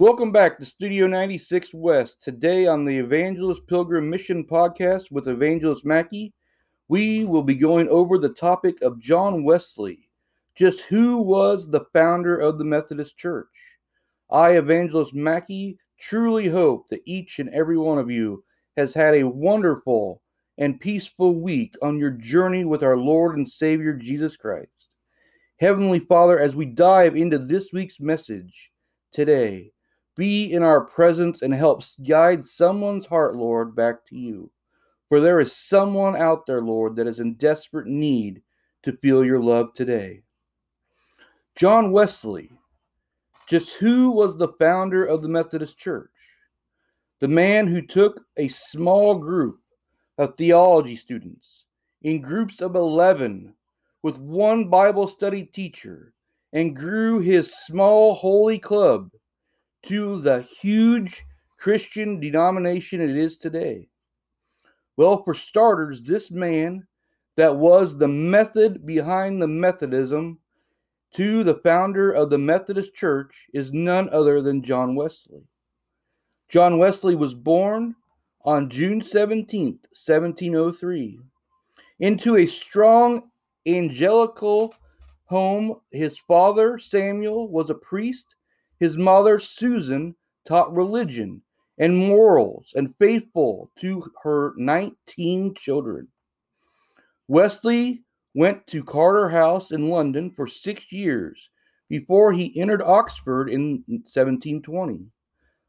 Welcome back to Studio 96 West. Today on the Evangelist Pilgrim Mission podcast with Evangelist Mackey, we will be going over the topic of John Wesley. Just who was the founder of the Methodist Church? I, Evangelist Mackey, truly hope that each and every one of you has had a wonderful and peaceful week on your journey with our Lord and Savior Jesus Christ. Heavenly Father, as we dive into this week's message today, be in our presence and help guide someone's heart, Lord, back to you. For there is someone out there, Lord, that is in desperate need to feel your love today. John Wesley, just who was the founder of the Methodist Church? The man who took a small group of theology students in groups of 11 with one Bible study teacher and grew his small holy club to the huge Christian denomination it is today? Well, for starters, this man that was the method behind the Methodism to the founder of the Methodist Church is none other than John Wesley. John Wesley was born on June 17th, 1703, into a strong angelical home. His father, Samuel, was a priest his mother, Susan, taught religion and morals and faithful to her 19 children. Wesley went to Charterhouse in London for six years before he entered Oxford in 1720.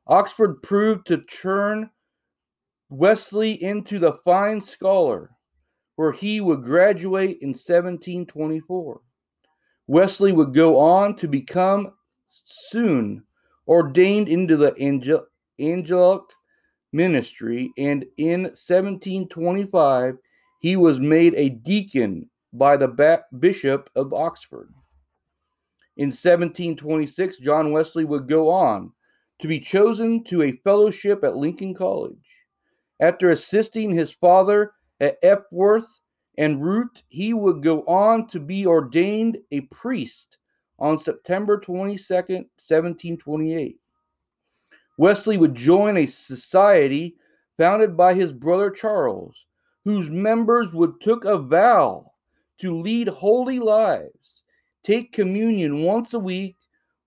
Oxford proved to turn Wesley into the fine scholar, where he would graduate in 1724. Wesley would go on to become soon ordained into the angel- angelic ministry, and in 1725 he was made a deacon by the ba- Bishop of Oxford. In 1726, John Wesley would go on to be chosen to a fellowship at Lincoln College. After assisting his father at Epworth and Wroot, he would go on to be ordained a priest on September 22nd, 1728. Wesley would join a society founded by his brother Charles, whose members would took a vow to lead holy lives, take communion once a week,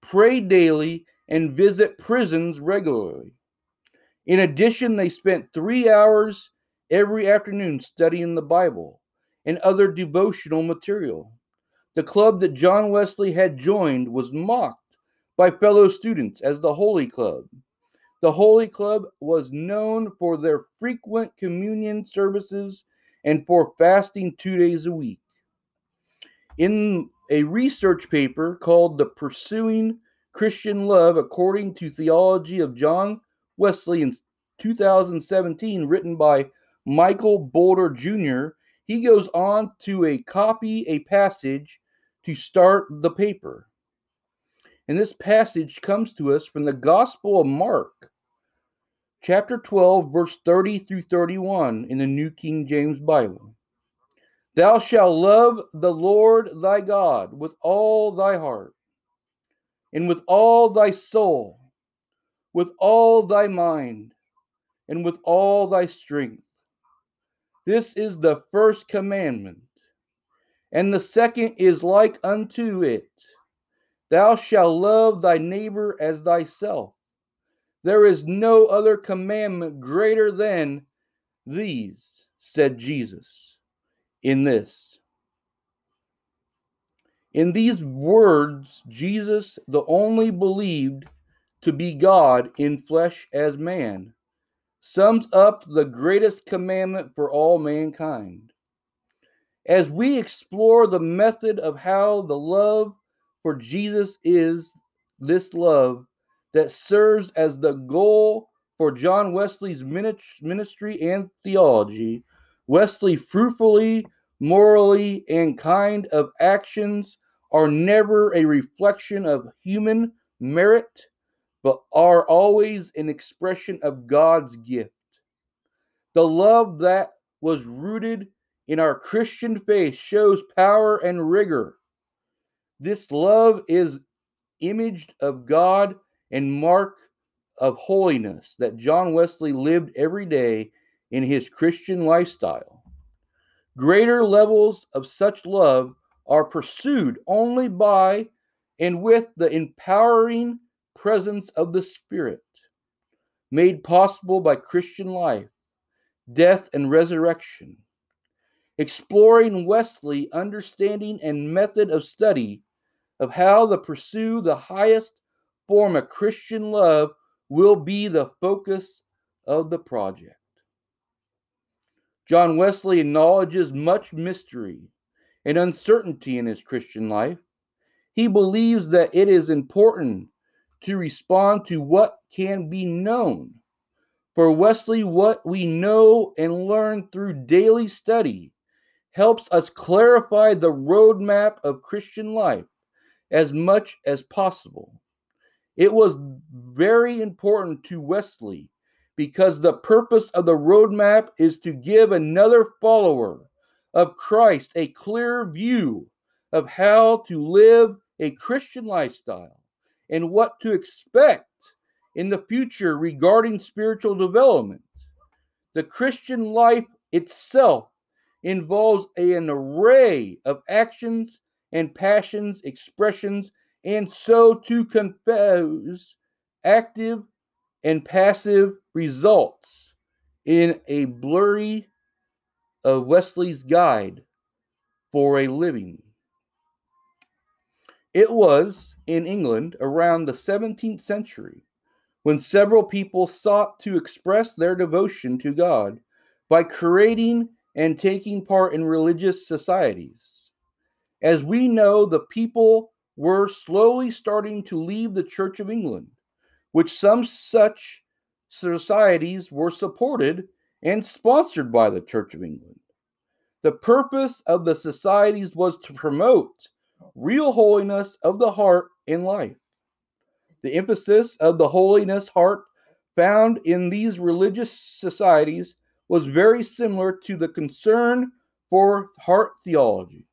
pray daily, and visit prisons regularly. In addition, they spent three hours every afternoon studying the Bible and other devotional material. The club that John Wesley had joined was mocked by fellow students as the Holy Club. The Holy Club was known for their frequent communion services and for fasting two days a week. In a research paper called The Pursuing Christian Love According to Theology of John Wesley in 2017, written by Michael Boulder Jr., he goes on to a copy a passage to start the paper. And this passage comes to us from the Gospel of Mark, chapter 12, verse 30 through 31 in the New King James Bible. Thou shalt love the Lord thy God with all thy heart, and with all thy soul, with all thy mind, and with all thy strength. This is the first commandment. And the second is like unto it Thou shalt love thy neighbor as thyself. There is no other commandment greater than these, said Jesus, in this. In these words, Jesus, the only believed to be God in flesh as man, sums up the greatest commandment for all mankind as we explore the method of how the love for Jesus is this love that serves as the goal for John Wesley's ministry and theology, Wesley fruitfully, morally, and kind of actions are never a reflection of human merit, but are always an expression of God's gift. The love that was rooted in our Christian faith shows power and rigor. This love is imaged of God and mark of holiness that John Wesley lived every day in his Christian lifestyle. Greater levels of such love are pursued only by and with the empowering presence of the Spirit, made possible by Christian life, death, and resurrection. Exploring Wesley understanding and method of study of how to pursue the highest form of Christian love will be the focus of the project. John Wesley acknowledges much mystery and uncertainty in his Christian life. He believes that it is important to respond to what can be known. For Wesley, what we know and learn through daily study helps us clarify the roadmap of Christian life as much as possible. It was very important to Wesley because the purpose of the roadmap is to give another follower of Christ a clear view of how to live a Christian lifestyle and what to expect in the future regarding spiritual development. The Christian life itself involves an array of actions and passions, expressions, and so to confuse active and passive results in a blurry of Wesley's guide for a living. It was in England around the 17th century when several people sought to express their devotion to God by creating and taking part in religious societies. As we know, the people were slowly starting to leave the Church of England, which some such societies were supported and sponsored by the Church of England. The purpose of the societies was to promote real holiness of the heart in life. The emphasis of the holiness heart found in these religious societies was very similar to the concern for heart theology.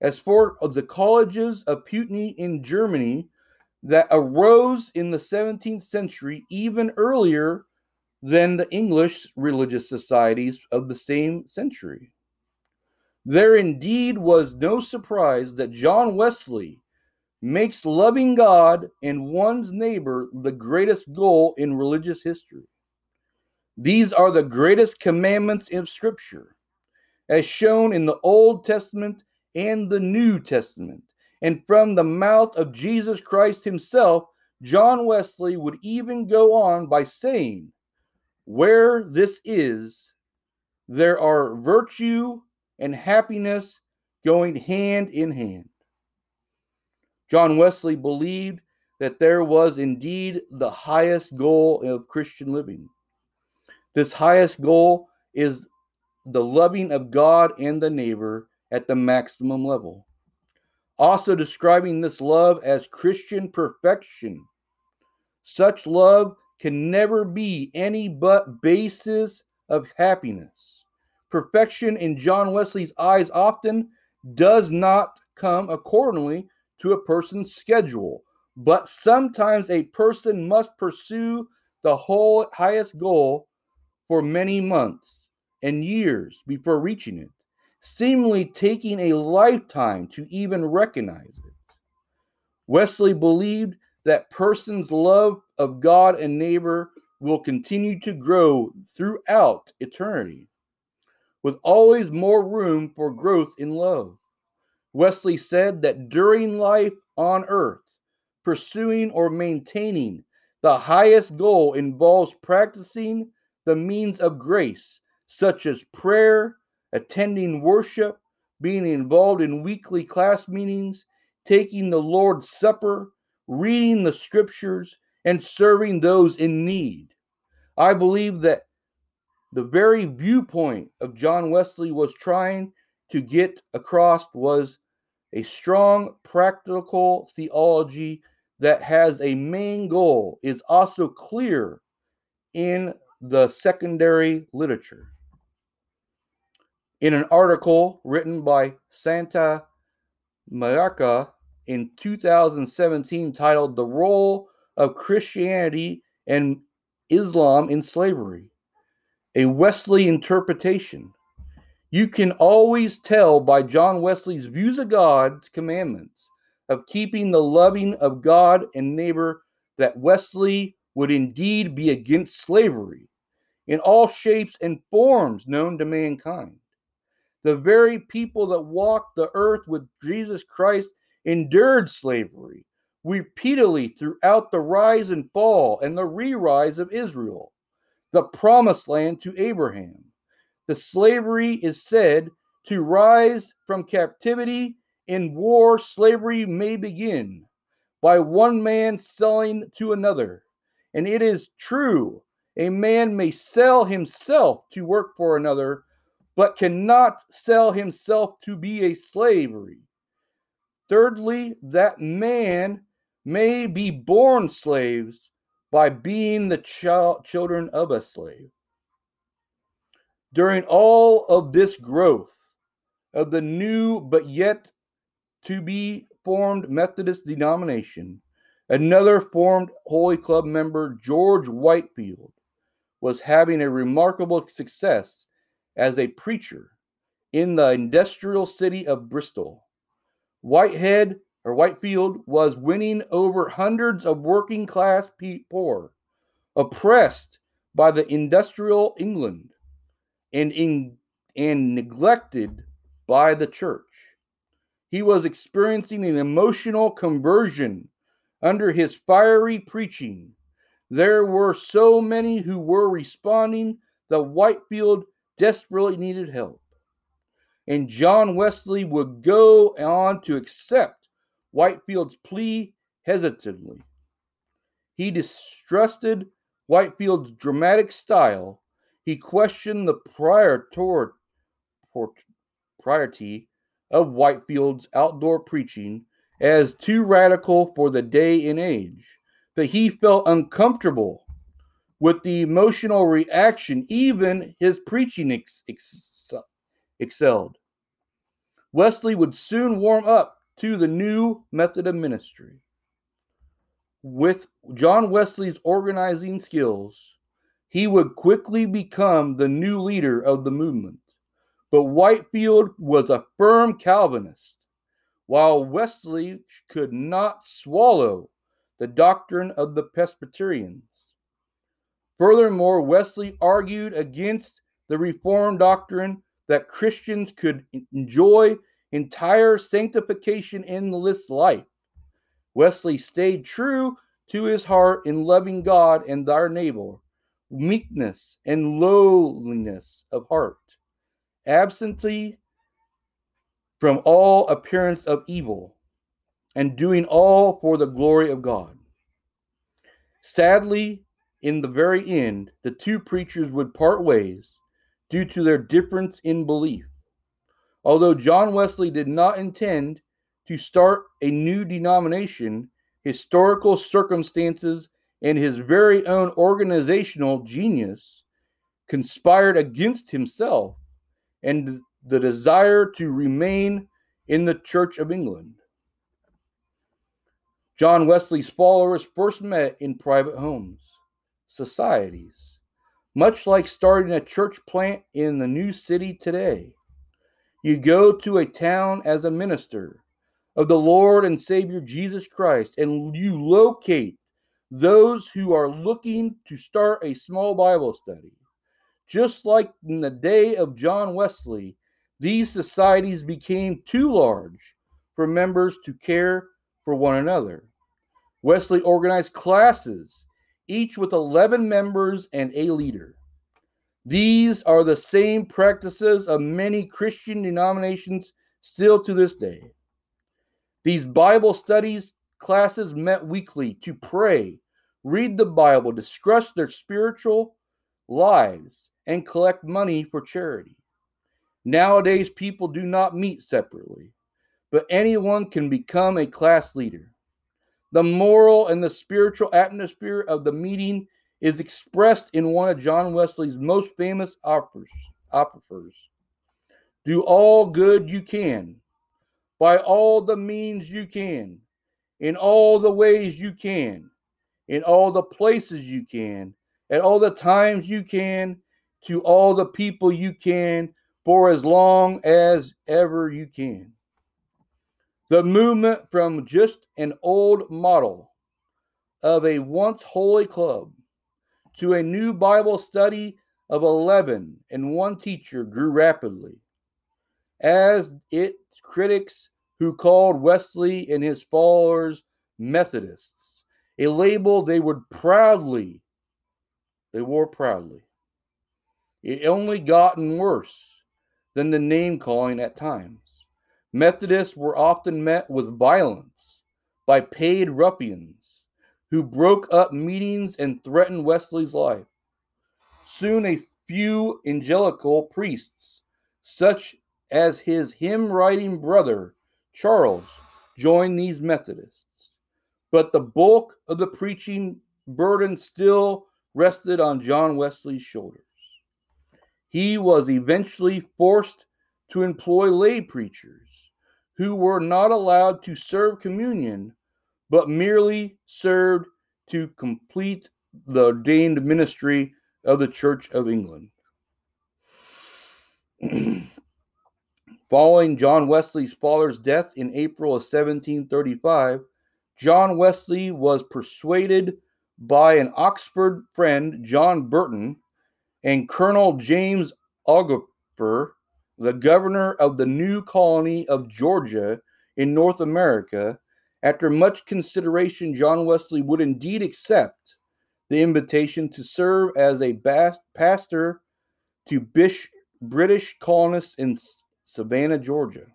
As for the colleges of Putney in Germany that arose in the 17th century, even earlier than the English religious societies of the same century. There indeed was no surprise that John Wesley makes loving God and one's neighbor the greatest goal in religious history. These are the greatest commandments in Scripture, as shown in the Old Testament and the New Testament. And from the mouth of Jesus Christ himself, John Wesley would even go on by saying, Where this is, there are virtue and happiness going hand in hand. John Wesley believed that there was indeed the highest goal of Christian living. This highest goal is the loving of God and the neighbor at the maximum level. Also, describing this love as Christian perfection. Such love can never be any but basis of happiness. Perfection in John Wesley's eyes often does not come accordingly to a person's schedule, but sometimes a person must pursue the whole highest goal for many months and years before reaching it, seemingly taking a lifetime to even recognize it. Wesley believed that person's love of God and neighbor will continue to grow throughout eternity, with always more room for growth in love. Wesley said that during life on earth, pursuing or maintaining the highest goal involves practicing the means of grace, such as prayer, attending worship, being involved in weekly class meetings, taking the Lord's Supper, reading the scriptures, and serving those in need. I believe that the very viewpoint of John Wesley was trying to get across was a strong practical theology that has a main goal is also clear in the secondary literature. In an article written by Santa Marica in 2017 titled The Role of Christianity and Islam in slavery, a Wesley interpretation. You can always tell by John Wesley's views of God's commandments of keeping the loving of God and neighbor that Wesley would indeed be against slavery in all shapes and forms known to mankind. The very people that walked the earth with Jesus Christ endured slavery repeatedly throughout the rise and fall and the re rise of Israel, the promised land to Abraham. The slavery is said to rise from captivity. In war, slavery may begin by one man selling to another. And it is true, a man may sell himself to work for another, but cannot sell himself to be a slavery. Thirdly, that man may be born slaves by being the ch- children of a slave. During all of this growth of the new but yet to be formed Methodist denomination, another formed Holy Club member, George Whitefield, was having a remarkable success as a preacher in the industrial city of Bristol. Whitehead or Whitefield was winning over hundreds of working class poor, oppressed by the industrial England and in, and neglected by the church. He was experiencing an emotional conversion under his fiery preaching. There were so many who were responding that Whitefield desperately needed help. And John Wesley would go on to accept Whitefield's plea hesitantly. He distrusted Whitefield's dramatic style. He questioned the prior toward, priority of Whitefield's outdoor preaching as too radical for the day and age. But he felt uncomfortable with the emotional reaction, even his preaching ex- ex- excelled. Wesley would soon warm up to the new method of ministry. With John Wesley's organizing skills, he would quickly become the new leader of the movement. But Whitefield was a firm Calvinist, while Wesley could not swallow the doctrine of the Presbyterians. Furthermore, Wesley argued against the Reformed doctrine that Christians could enjoy entire sanctification in this life. Wesley stayed true to his heart in loving God and our neighbor, meekness and lowliness of heart, absentee from all appearance of evil, and doing all for the glory of God. Sadly, in the very end, the two preachers would part ways due to their difference in belief. Although John Wesley did not intend to start a new denomination, historical circumstances and his very own organizational genius conspired against himself and the desire to remain in the Church of England. John Wesley's followers first met in private homes societies, much like starting a church plant in the new city today. You go to a town as a minister of the Lord and Savior Jesus Christ, and you locate those who are looking to start a small Bible study. Just like in the day of John Wesley, these societies became too large for members to care for one another. Wesley organized classes each with 11 members and a leader. These are the same practices of many Christian denominations still to this day. These Bible studies classes met weekly to pray, read the Bible, discuss their spiritual lives, and collect money for charity. Nowadays, people do not meet separately, but anyone can become a class leader. The moral and the spiritual atmosphere of the meeting is expressed in one of John Wesley's most famous operas. Do all good you can, by all the means you can, in all the ways you can. in all the places you can, at all the times you can, to all the people you can, for as long as ever you can. The movement from just an old model of a once holy club to a new Bible study of 11 and one teacher grew rapidly. As its critics who called Wesley and his followers Methodists, a label they would proudly, they wore proudly. It only gotten worse than the name calling at times. Methodists were often met with violence by paid ruffians who broke up meetings and threatened Wesley's life. Soon a few angelical priests, such as his hymn writing brother Charles, joined these Methodists. But the bulk of the preaching burden still rested on John Wesley's shoulders. He was eventually forced to employ lay preachers who were not allowed to serve communion, but merely served to complete the ordained ministry of the Church of England. Following John Wesley's father's death in April of 1735, John Wesley was persuaded by an Oxford friend, John Burton, and Colonel James Augur, the governor of the new colony of Georgia in North America. After much consideration, John Wesley would indeed accept the invitation to serve as a pastor to Bish- British colonists in Savannah, Georgia.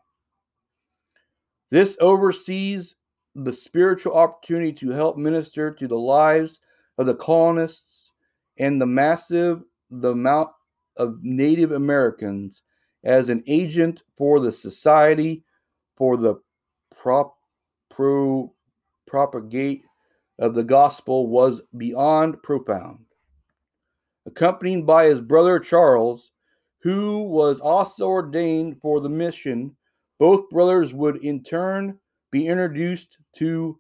This oversees the spiritual opportunity to help minister to the lives of the colonists and the massive the amount of Native Americans as an agent for the society for the prop, pro, propagate of the gospel was beyond profound. Accompanied by his brother Charles, who was also ordained for the mission, both brothers would in turn be introduced to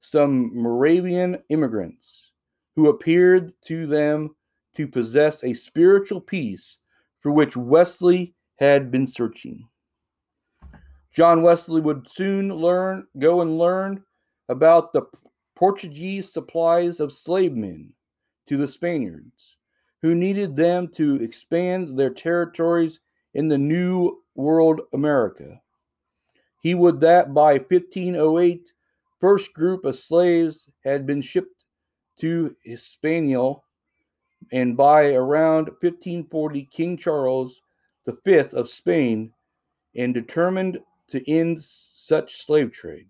some Moravian immigrants who appeared to them to possess a spiritual peace for which Wesley had been searching. John Wesley would soon learn go and learn about the Portuguese supplies of slave men to the Spaniards, who needed them to expand their territories in the New World America. He would that by 1508, first group of slaves had been shipped to Hispaniola, and by around 1540, King Charles V of Spain and determined to end such slave trade.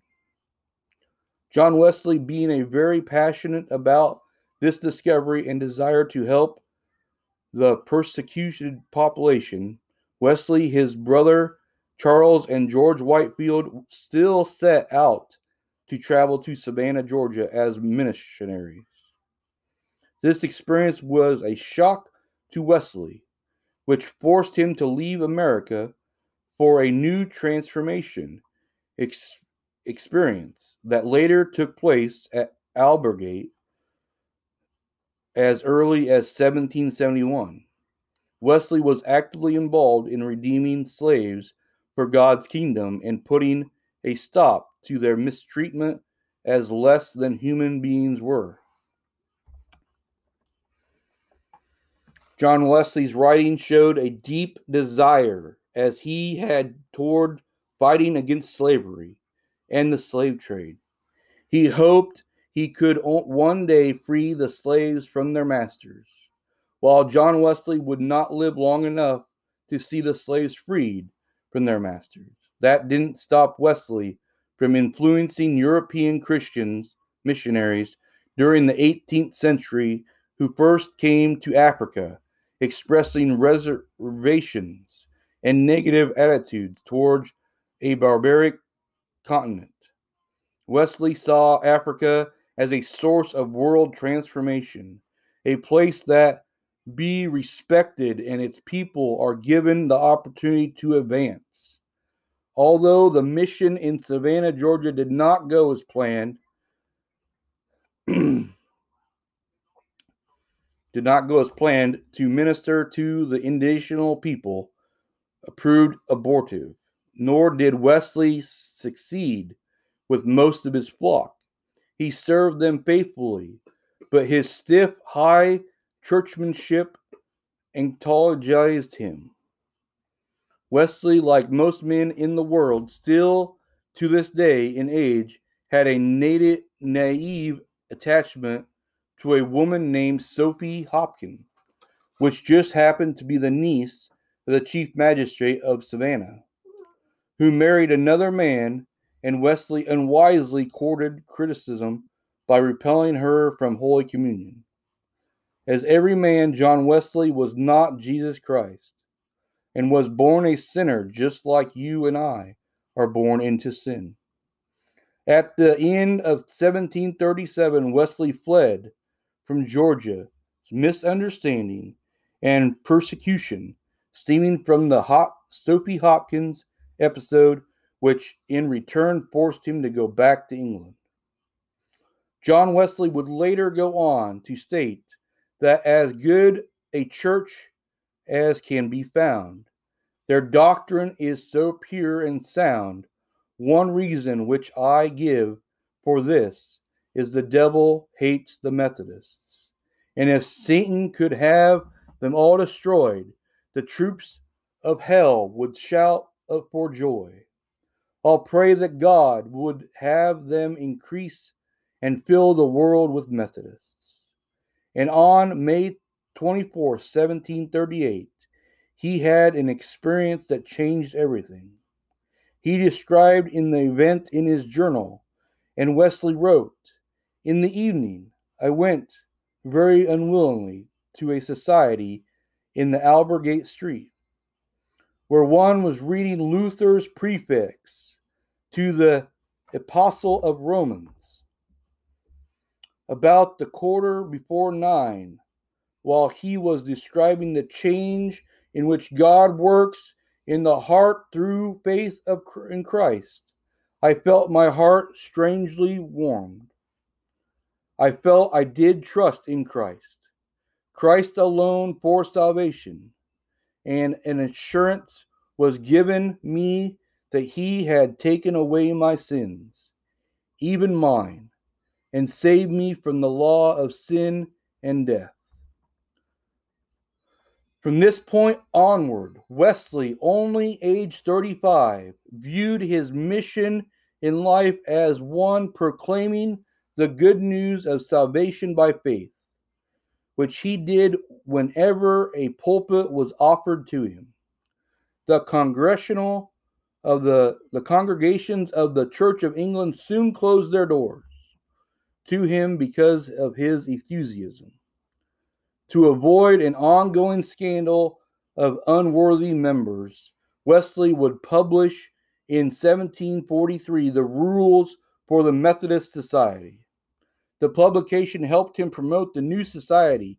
John Wesley, being a very passionate about this discovery and desire to help the persecuted population, Wesley, his brother Charles, and George Whitefield still set out to travel to Savannah, Georgia as missionaries. This experience was a shock to Wesley, which forced him to leave America for a new transformation ex- experience that later took place at Aldersgate as early as 1771. Wesley was actively involved in redeeming slaves for God's kingdom and putting a stop to their mistreatment as less than human beings were. John Wesley's writing showed a deep desire as he had toward fighting against slavery and the slave trade. He hoped he could one day free the slaves from their masters. While John Wesley would not live long enough to see the slaves freed from their masters, that didn't stop Wesley from influencing European Christians, missionaries, during the 18th century who first came to Africa expressing reservations and negative attitudes towards a barbaric continent. Wesley saw Africa as a source of world transformation, a place that be respected and its people are given the opportunity to advance. Although the mission in Savannah, Georgia did not go as planned, did not go as planned to minister to the indigenous people approved abortive, nor did Wesley succeed with most of his flock. He served them faithfully, but his stiff, high churchmanship antagogized him. Wesley, like most men in the world, still to this day in age, had a native, naive attachment to a woman named Sophie Hopkins, which just happened to be the niece of the chief magistrate of Savannah, who married another man, and Wesley unwisely courted criticism by repelling her from Holy Communion. As every man, John Wesley was not Jesus Christ and was born a sinner just like you and I are born into sin. At the end of 1737, Wesley fled from Georgia's misunderstanding and persecution stemming from the Hop- Sophie Hopkins episode, which in return forced him to go back to England. John Wesley would later go on to state that as good a church as can be found, their doctrine is so pure and sound. One reason which I give for this is the devil hates the Methodists. And if Satan could have them all destroyed, the troops of hell would shout for joy. I'll pray that God would have them increase and fill the world with Methodists. And on May 24, 1738, he had an experience that changed everything. He described in the event in his journal, and Wesley wrote, In the evening, I went very unwillingly to a society in the Aldersgate Street, where one was reading Luther's prefix to the Epistle of Romans. About the quarter before nine, while he was describing the change in which God works in the heart through faith of in Christ, I felt my heart strangely warmed. I felt I did trust in Christ, Christ alone for salvation, and an assurance was given me that He had taken away my sins, even mine, and saved me from the law of sin and death. From this point onward, Wesley, only age 35, viewed his mission in life as one proclaiming the good news of salvation by faith, which he did whenever a pulpit was offered to him. The congregational of the, the congregations of the Church of England soon closed their doors to him because of his enthusiasm to avoid an ongoing scandal of unworthy members, Wesley would publish in 1743 the rules for the Methodist Society. The publication helped him promote the new society.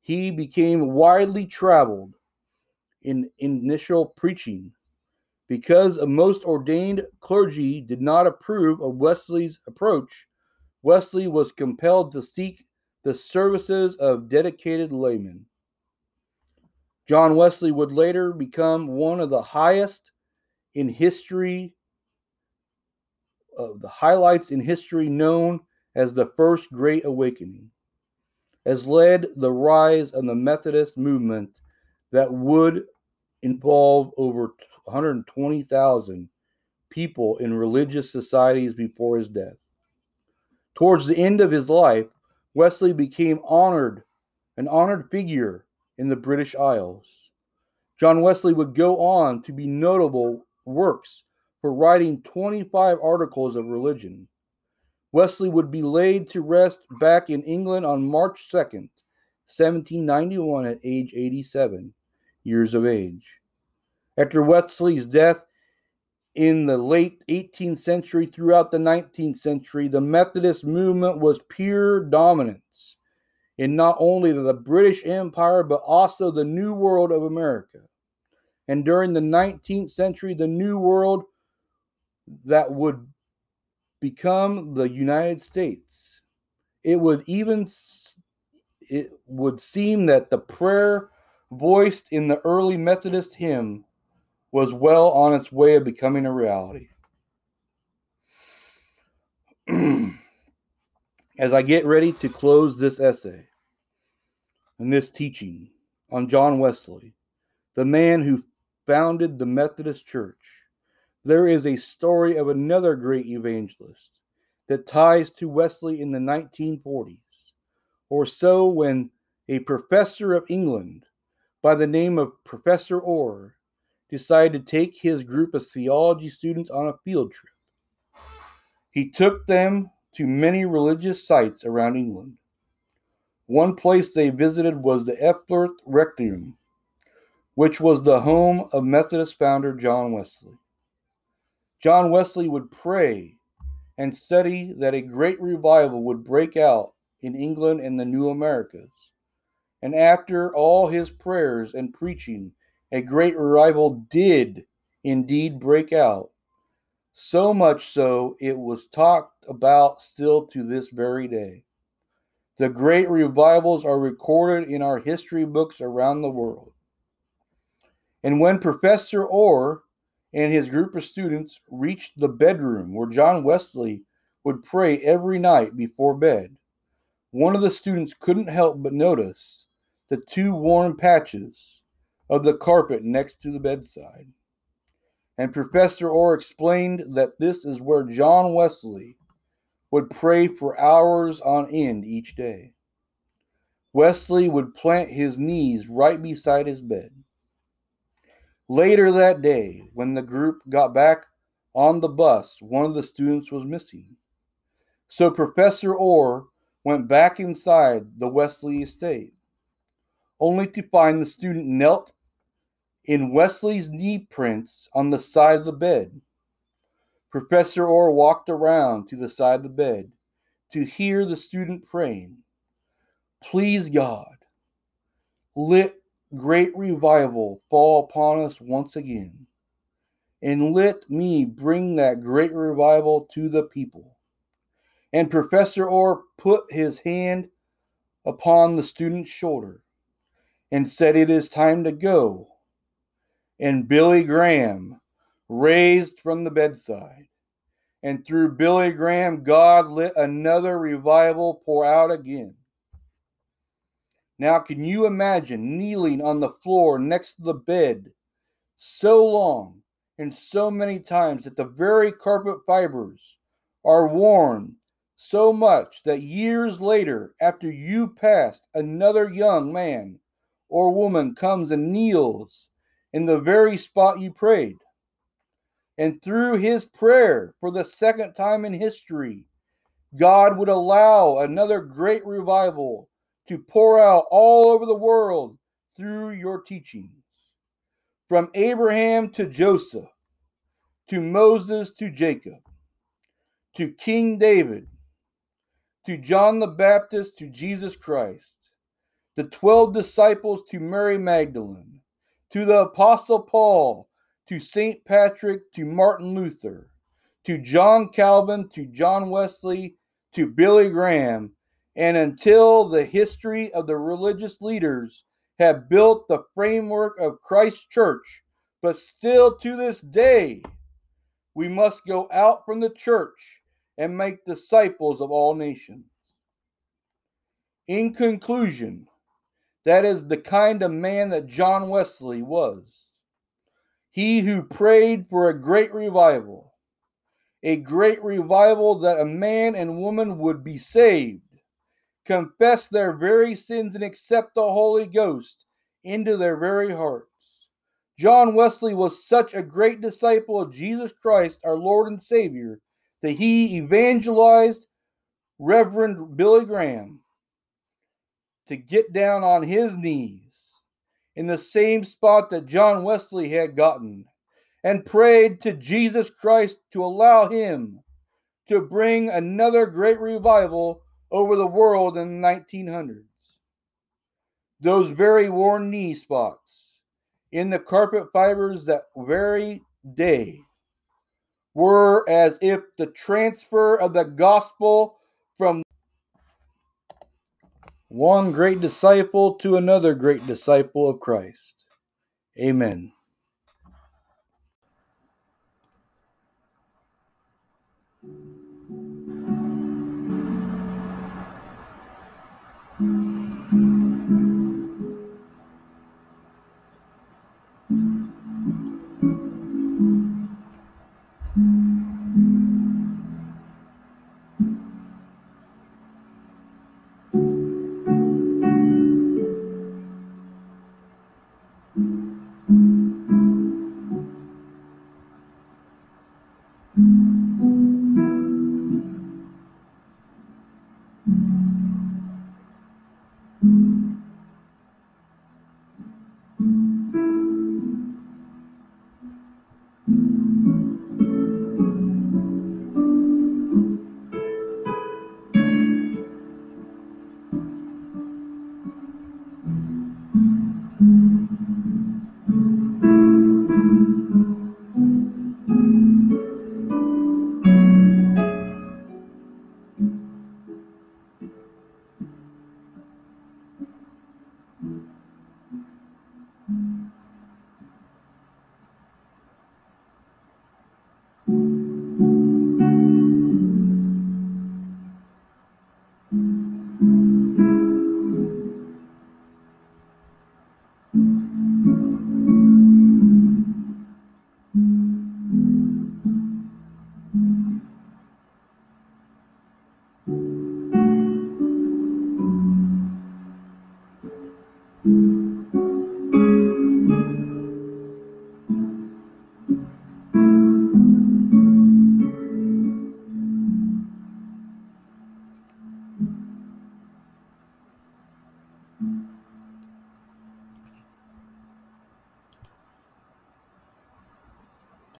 He became widely traveled in initial preaching. Because most ordained clergy did not approve of Wesley's approach, Wesley was compelled to seek the services of dedicated laymen. John Wesley would later become one of the highest in history, uh, the highlights in history known as the First Great Awakening, has led the rise of the Methodist movement that would involve over 120,000 people in religious societies before his death. Towards the end of his life, Wesley became honored, an honored figure in the British Isles. John Wesley would go on to be notable works for writing 25 articles of religion. Wesley would be laid to rest back in England on March 2nd, 1791, at age 87 years of age. After Wesley's death, in the late 18th century throughout the 19th century, the Methodist movement was pure dominance in not only the British Empire but also the New World of America. And during the 19th century, the New World that would become the United States. It would even it would seem that the prayer voiced in the early Methodist hymn was well on its way of becoming a reality. As I get ready to close this essay and this teaching on John Wesley, the man who founded the Methodist Church, there is a story of another great evangelist that ties to Wesley in the 1940s or so when a professor of England by the name of Professor Orr decided to take his group of theology students on a field trip. He took them to many religious sites around England. One place they visited was the Epworth Rectory, which was the home of Methodist founder John Wesley. John Wesley would pray and study that a great revival would break out in England and the New Americas. And after all his prayers and preaching, a great revival did indeed break out. So much so, it was talked about still to this very day. The great revivals are recorded in our history books around the world. And when Professor Orr and his group of students reached the bedroom where John Wesley would pray every night before bed, one of the students couldn't help but notice the two worn patches of the carpet next to the bedside. And Professor Orr explained that this is where John Wesley would pray for hours on end each day. Wesley would plant his knees right beside his bed. Later that day, when the group got back on the bus, one of the students was missing. So Professor Orr went back inside the Wesley estate, only to find the student knelt in Wesley's knee prints on the side of the bed. Professor Orr walked around to the side of the bed to hear the student praying. Please, God, let great revival fall upon us once again, and let me bring that great revival to the people. And Professor Orr put his hand upon the student's shoulder and said, It is time to go. And Billy Graham raised from the bedside. And through Billy Graham, God let another revival pour out again. Now, can you imagine kneeling on the floor next to the bed so long and so many times that the very carpet fibers are worn so much that years later, after you passed, another young man or woman comes and kneels in the very spot you prayed. And through his prayer for the second time in history, God would allow another great revival to pour out all over the world through your teachings. From Abraham to Joseph, to Moses to Jacob, to King David, to John the Baptist to Jesus Christ, the 12 disciples to Mary Magdalene, to the Apostle Paul, to St. Patrick, to Martin Luther, to John Calvin, to John Wesley, to Billy Graham, and until the history of the religious leaders have built the framework of Christ's church, but still to this day, we must go out from the church and make disciples of all nations. In conclusion, that is the kind of man that John Wesley was. He who prayed for a great revival, a great revival that a man and woman would be saved, confess their very sins, and accept the Holy Ghost into their very hearts. John Wesley was such a great disciple of Jesus Christ, our Lord and Savior, that he evangelized Reverend Billy Graham to get down on his knees in the same spot that John Wesley had gotten and prayed to Jesus Christ to allow him to bring another great revival over the world in the 1900s. Those very worn knee spots in the carpet fibers that very day were as if the transfer of the gospel from one great disciple to another great disciple of Christ. Amen.